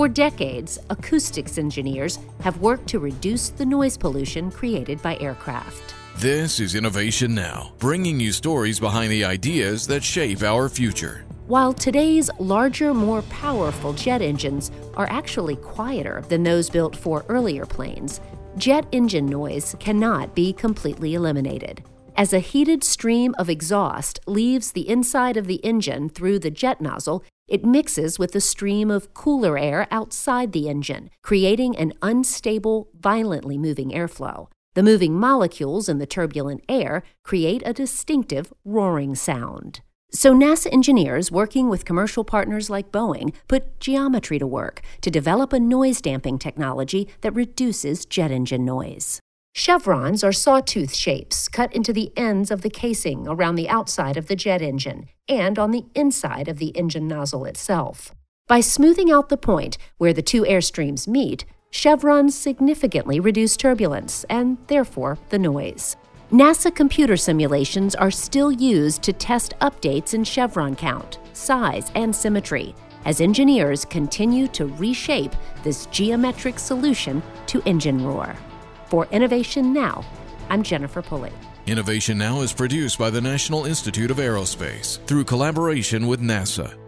For decades, acoustics engineers have worked to reduce the noise pollution created by aircraft. This is Innovation Now, bringing you stories behind the ideas that shape our future. While today's larger, more powerful jet engines are actually quieter than those built for earlier planes, jet engine noise cannot be completely eliminated. As a heated stream of exhaust leaves the inside of the engine through the jet nozzle, it mixes with a stream of cooler air outside the engine, creating an unstable, violently moving airflow. The moving molecules in the turbulent air create a distinctive roaring sound. So, NASA engineers working with commercial partners like Boeing put geometry to work to develop a noise damping technology that reduces jet engine noise. Chevrons are sawtooth shapes cut into the ends of the casing around the outside of the jet engine and on the inside of the engine nozzle itself. By smoothing out the point where the two airstreams meet, chevrons significantly reduce turbulence and, therefore, the noise. NASA computer simulations are still used to test updates in chevron count, size, and symmetry as engineers continue to reshape this geometric solution to engine roar. For Innovation Now, I'm Jennifer Pulley. Innovation Now is produced by the National Institute of Aerospace through collaboration with NASA.